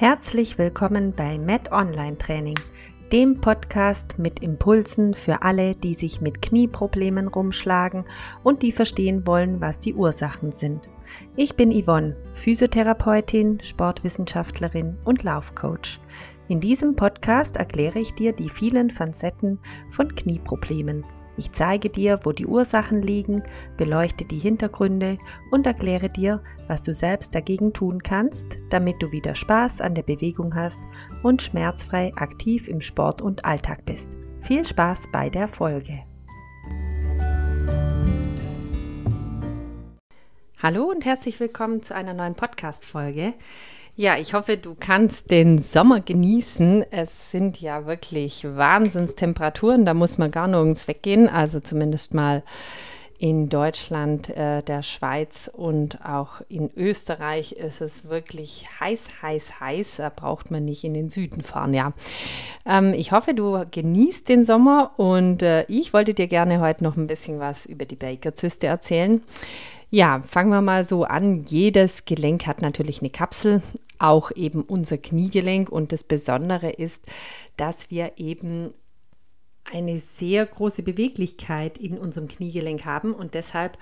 Herzlich willkommen bei Med Online Training, dem Podcast mit Impulsen für alle, die sich mit Knieproblemen rumschlagen und die verstehen wollen, was die Ursachen sind. Ich bin Yvonne, Physiotherapeutin, Sportwissenschaftlerin und Laufcoach. In diesem Podcast erkläre ich dir die vielen Facetten von Knieproblemen ich zeige dir, wo die Ursachen liegen, beleuchte die Hintergründe und erkläre dir, was du selbst dagegen tun kannst, damit du wieder Spaß an der Bewegung hast und schmerzfrei aktiv im Sport und Alltag bist. Viel Spaß bei der Folge. Hallo und herzlich willkommen zu einer neuen Podcast-Folge. Ja, ich hoffe, du kannst den Sommer genießen. Es sind ja wirklich Wahnsinnstemperaturen, da muss man gar nirgends weggehen. Also zumindest mal in Deutschland, äh, der Schweiz und auch in Österreich ist es wirklich heiß, heiß, heiß. Da braucht man nicht in den Süden fahren, ja. Ähm, ich hoffe, du genießt den Sommer und äh, ich wollte dir gerne heute noch ein bisschen was über die Baker-Zyste erzählen. Ja, fangen wir mal so an. Jedes Gelenk hat natürlich eine Kapsel, auch eben unser Kniegelenk. Und das Besondere ist, dass wir eben eine sehr große Beweglichkeit in unserem Kniegelenk haben und deshalb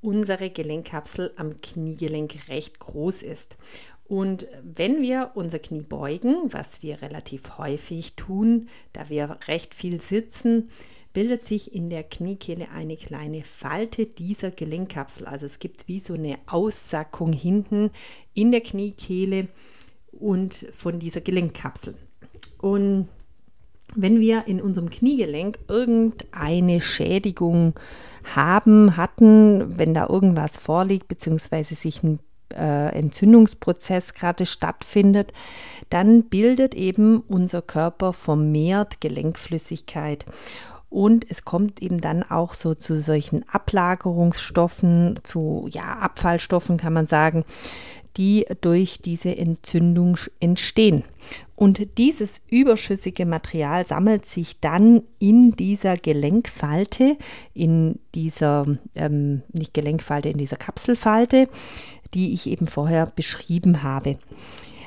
unsere Gelenkkapsel am Kniegelenk recht groß ist. Und wenn wir unser Knie beugen, was wir relativ häufig tun, da wir recht viel sitzen, bildet sich in der Kniekehle eine kleine Falte dieser Gelenkkapsel. Also es gibt wie so eine Aussackung hinten in der Kniekehle und von dieser Gelenkkapsel. Und wenn wir in unserem Kniegelenk irgendeine Schädigung haben, hatten, wenn da irgendwas vorliegt, beziehungsweise sich ein äh, Entzündungsprozess gerade stattfindet, dann bildet eben unser Körper vermehrt Gelenkflüssigkeit. Und es kommt eben dann auch so zu solchen Ablagerungsstoffen, zu ja, Abfallstoffen kann man sagen, die durch diese Entzündung entstehen. Und dieses überschüssige Material sammelt sich dann in dieser Gelenkfalte, in dieser, ähm, nicht Gelenkfalte, in dieser Kapselfalte, die ich eben vorher beschrieben habe.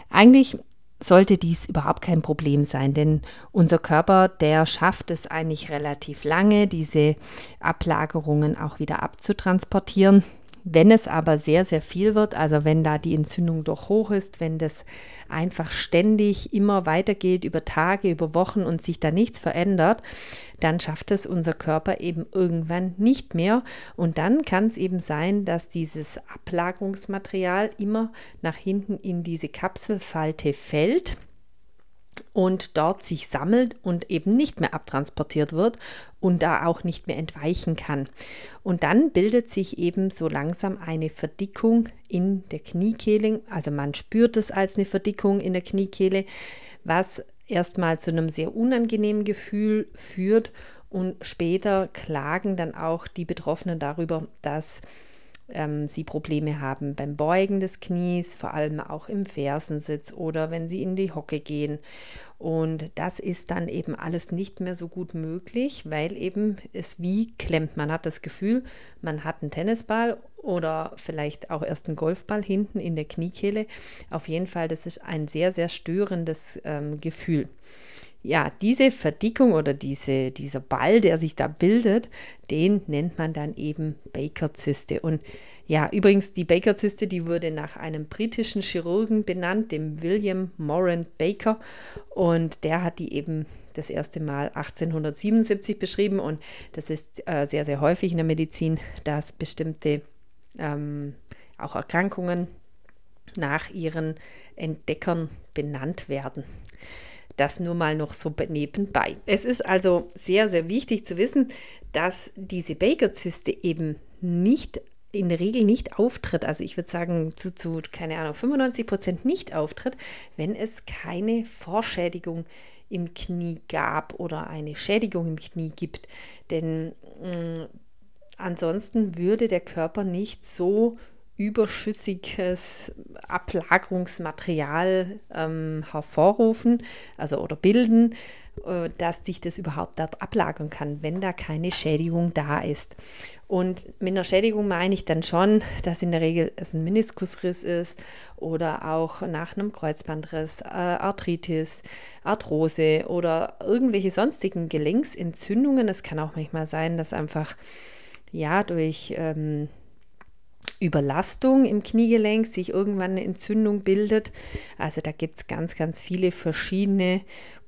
Eigentlich sollte dies überhaupt kein Problem sein, denn unser Körper, der schafft es eigentlich relativ lange, diese Ablagerungen auch wieder abzutransportieren. Wenn es aber sehr, sehr viel wird, also wenn da die Entzündung doch hoch ist, wenn das einfach ständig immer weitergeht über Tage, über Wochen und sich da nichts verändert, dann schafft es unser Körper eben irgendwann nicht mehr. Und dann kann es eben sein, dass dieses Ablagerungsmaterial immer nach hinten in diese Kapselfalte fällt und dort sich sammelt und eben nicht mehr abtransportiert wird und da auch nicht mehr entweichen kann. Und dann bildet sich eben so langsam eine Verdickung in der Kniekehle. Also man spürt es als eine Verdickung in der Kniekehle, was erstmal zu einem sehr unangenehmen Gefühl führt und später klagen dann auch die Betroffenen darüber, dass ähm, sie Probleme haben beim Beugen des Knies, vor allem auch im Fersensitz oder wenn sie in die Hocke gehen. Und das ist dann eben alles nicht mehr so gut möglich, weil eben es wie klemmt. Man hat das Gefühl, man hat einen Tennisball oder vielleicht auch erst einen Golfball hinten in der Kniekehle. Auf jeden Fall, das ist ein sehr, sehr störendes ähm, Gefühl ja, diese Verdickung oder diese, dieser Ball, der sich da bildet, den nennt man dann eben Baker-Zyste. Und ja, übrigens, die Baker-Zyste, die wurde nach einem britischen Chirurgen benannt, dem William Moran Baker. Und der hat die eben das erste Mal 1877 beschrieben. Und das ist äh, sehr, sehr häufig in der Medizin, dass bestimmte ähm, auch Erkrankungen nach ihren Entdeckern benannt werden. Das nur mal noch so nebenbei. Es ist also sehr, sehr wichtig zu wissen, dass diese Baker-Zyste eben nicht in der Regel nicht auftritt, also ich würde sagen zu, zu, keine Ahnung, 95 Prozent nicht auftritt, wenn es keine Vorschädigung im Knie gab oder eine Schädigung im Knie gibt. Denn mh, mm, ansonsten würde der Körper nicht so überschüssiges Ablagerungsmaterial ähm, hervorrufen, also oder bilden, äh, dass dich das überhaupt dort ablagern kann, wenn da keine Schädigung da ist. Und mit einer Schädigung meine ich dann schon, dass in der Regel es ein Meniskusriss ist oder auch nach einem Kreuzbandriss, äh, Arthritis, Arthrose oder irgendwelche sonstigen Gelenksentzündungen. Es kann auch manchmal sein, dass einfach ja durch ähm, Überlastung im Kniegelenk sich irgendwann eine Entzündung bildet. Also da gibt es ganz, ganz viele verschiedene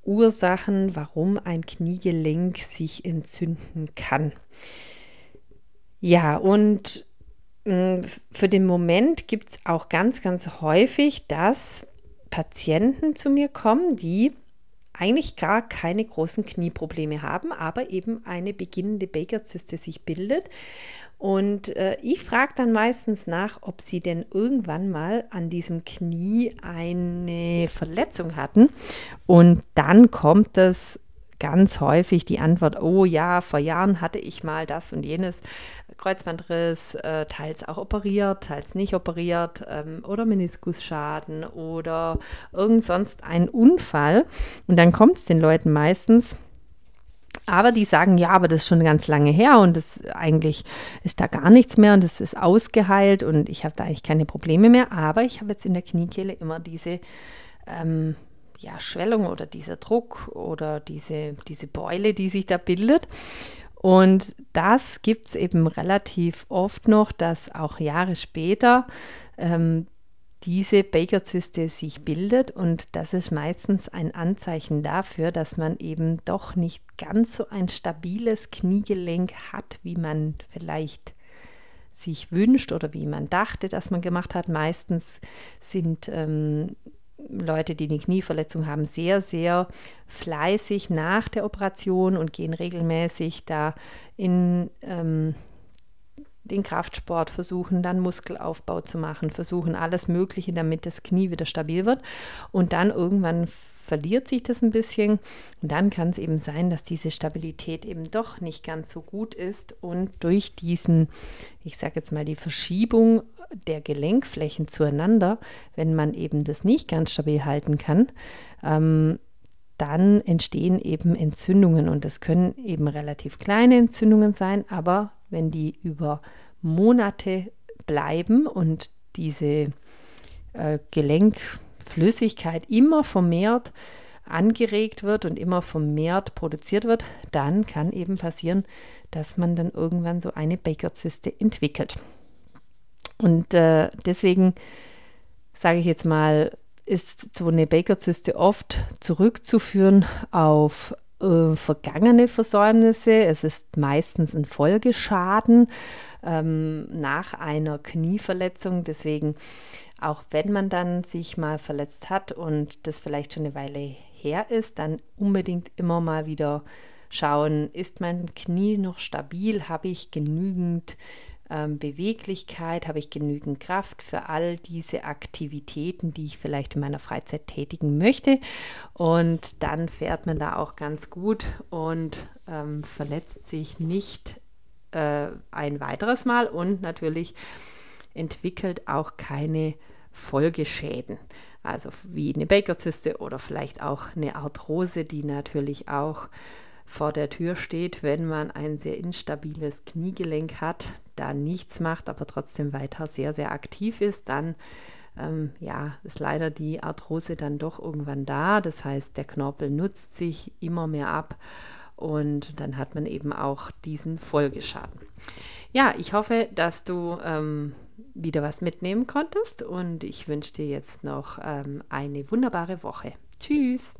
Ursachen, warum ein Kniegelenk sich entzünden kann. Ja, und hm, für den Moment gibt es auch ganz, ganz häufig, dass Patienten zu mir kommen, die eigentlich gar keine großen Knieprobleme haben, aber eben eine beginnende Baker-Zyste sich bildet. Und äh, ich frage dann meistens nach, ob sie denn irgendwann mal an diesem Knie eine Verletzung hatten. Und dann kommt es ganz häufig die Antwort, oh ja, vor Jahren hatte ich mal das und jenes Kreuzbandriss, äh, teils auch operiert, teils nicht operiert ähm, oder Meniskusschaden oder irgend sonst ein Unfall. Und dann kommt es den Leuten meistens, aber die sagen, ja, aber das ist schon ganz lange her und das eigentlich ist da gar nichts mehr und es ist ausgeheilt und ich habe da eigentlich keine Probleme mehr. Aber ich habe jetzt in der Kniekehle immer diese ähm, ja, Schwellung oder dieser Druck oder diese, diese Beule, die sich da bildet. Und das gibt es eben relativ oft noch, dass auch Jahre später ähm, diese Baker-Zyste sich bildet und das ist meistens ein Anzeichen dafür, dass man eben doch nicht ganz so ein stabiles Kniegelenk hat, wie man vielleicht sich wünscht oder wie man dachte, dass man gemacht hat. Meistens sind ähm, Leute, die eine Knieverletzung haben, sehr, sehr fleißig nach der Operation und gehen regelmäßig da in ähm, den Kraftsport, versuchen dann Muskelaufbau zu machen, versuchen alles Mögliche, damit das Knie wieder stabil wird. Und dann irgendwann verliert sich das ein bisschen. Und dann kann es eben sein, dass diese Stabilität eben doch nicht ganz so gut ist und durch diesen, ich sage jetzt mal, die Verschiebung der Gelenkflächen zueinander, wenn man eben das nicht ganz stabil halten kann, ähm, dann entstehen eben Entzündungen und das können eben relativ kleine Entzündungen sein, aber wenn die über Monate bleiben und diese äh, Gelenkflüssigkeit immer vermehrt angeregt wird und immer vermehrt produziert wird, dann kann eben passieren, dass man dann irgendwann so eine Baker-Zyste entwickelt. Und äh, deswegen sage ich jetzt mal, ist so eine Baker-Zyste oft zurückzuführen auf äh, vergangene Versäumnisse. Es ist meistens ein Folgeschaden ähm, nach einer Knieverletzung. Deswegen, auch wenn man dann sich mal verletzt hat und das vielleicht schon eine Weile her ist, dann unbedingt immer mal wieder schauen, ist mein Knie noch stabil? Habe ich genügend ähm, Beweglichkeit, habe ich genügend Kraft für all diese Aktivitäten, die ich vielleicht in meiner Freizeit tätigen möchte. Und dann fährt man da auch ganz gut und ähm, verletzt sich nicht äh, ein weiteres Mal und natürlich entwickelt auch keine Folgeschäden. Also wie eine Bakerzyste oder vielleicht auch eine Arthrose, die natürlich auch vor der Tür steht, wenn man ein sehr instabiles Kniegelenk hat, da nichts macht, aber trotzdem weiter sehr, sehr aktiv ist, dann ähm, ja, ist leider die Arthrose dann doch irgendwann da. Das heißt, der Knorpel nutzt sich immer mehr ab und dann hat man eben auch diesen Folgeschaden. Ja, ich hoffe, dass du ähm, wieder was mitnehmen konntest und ich wünsche dir jetzt noch ähm, eine wunderbare Woche. Tschüss!